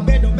abedo bera, donge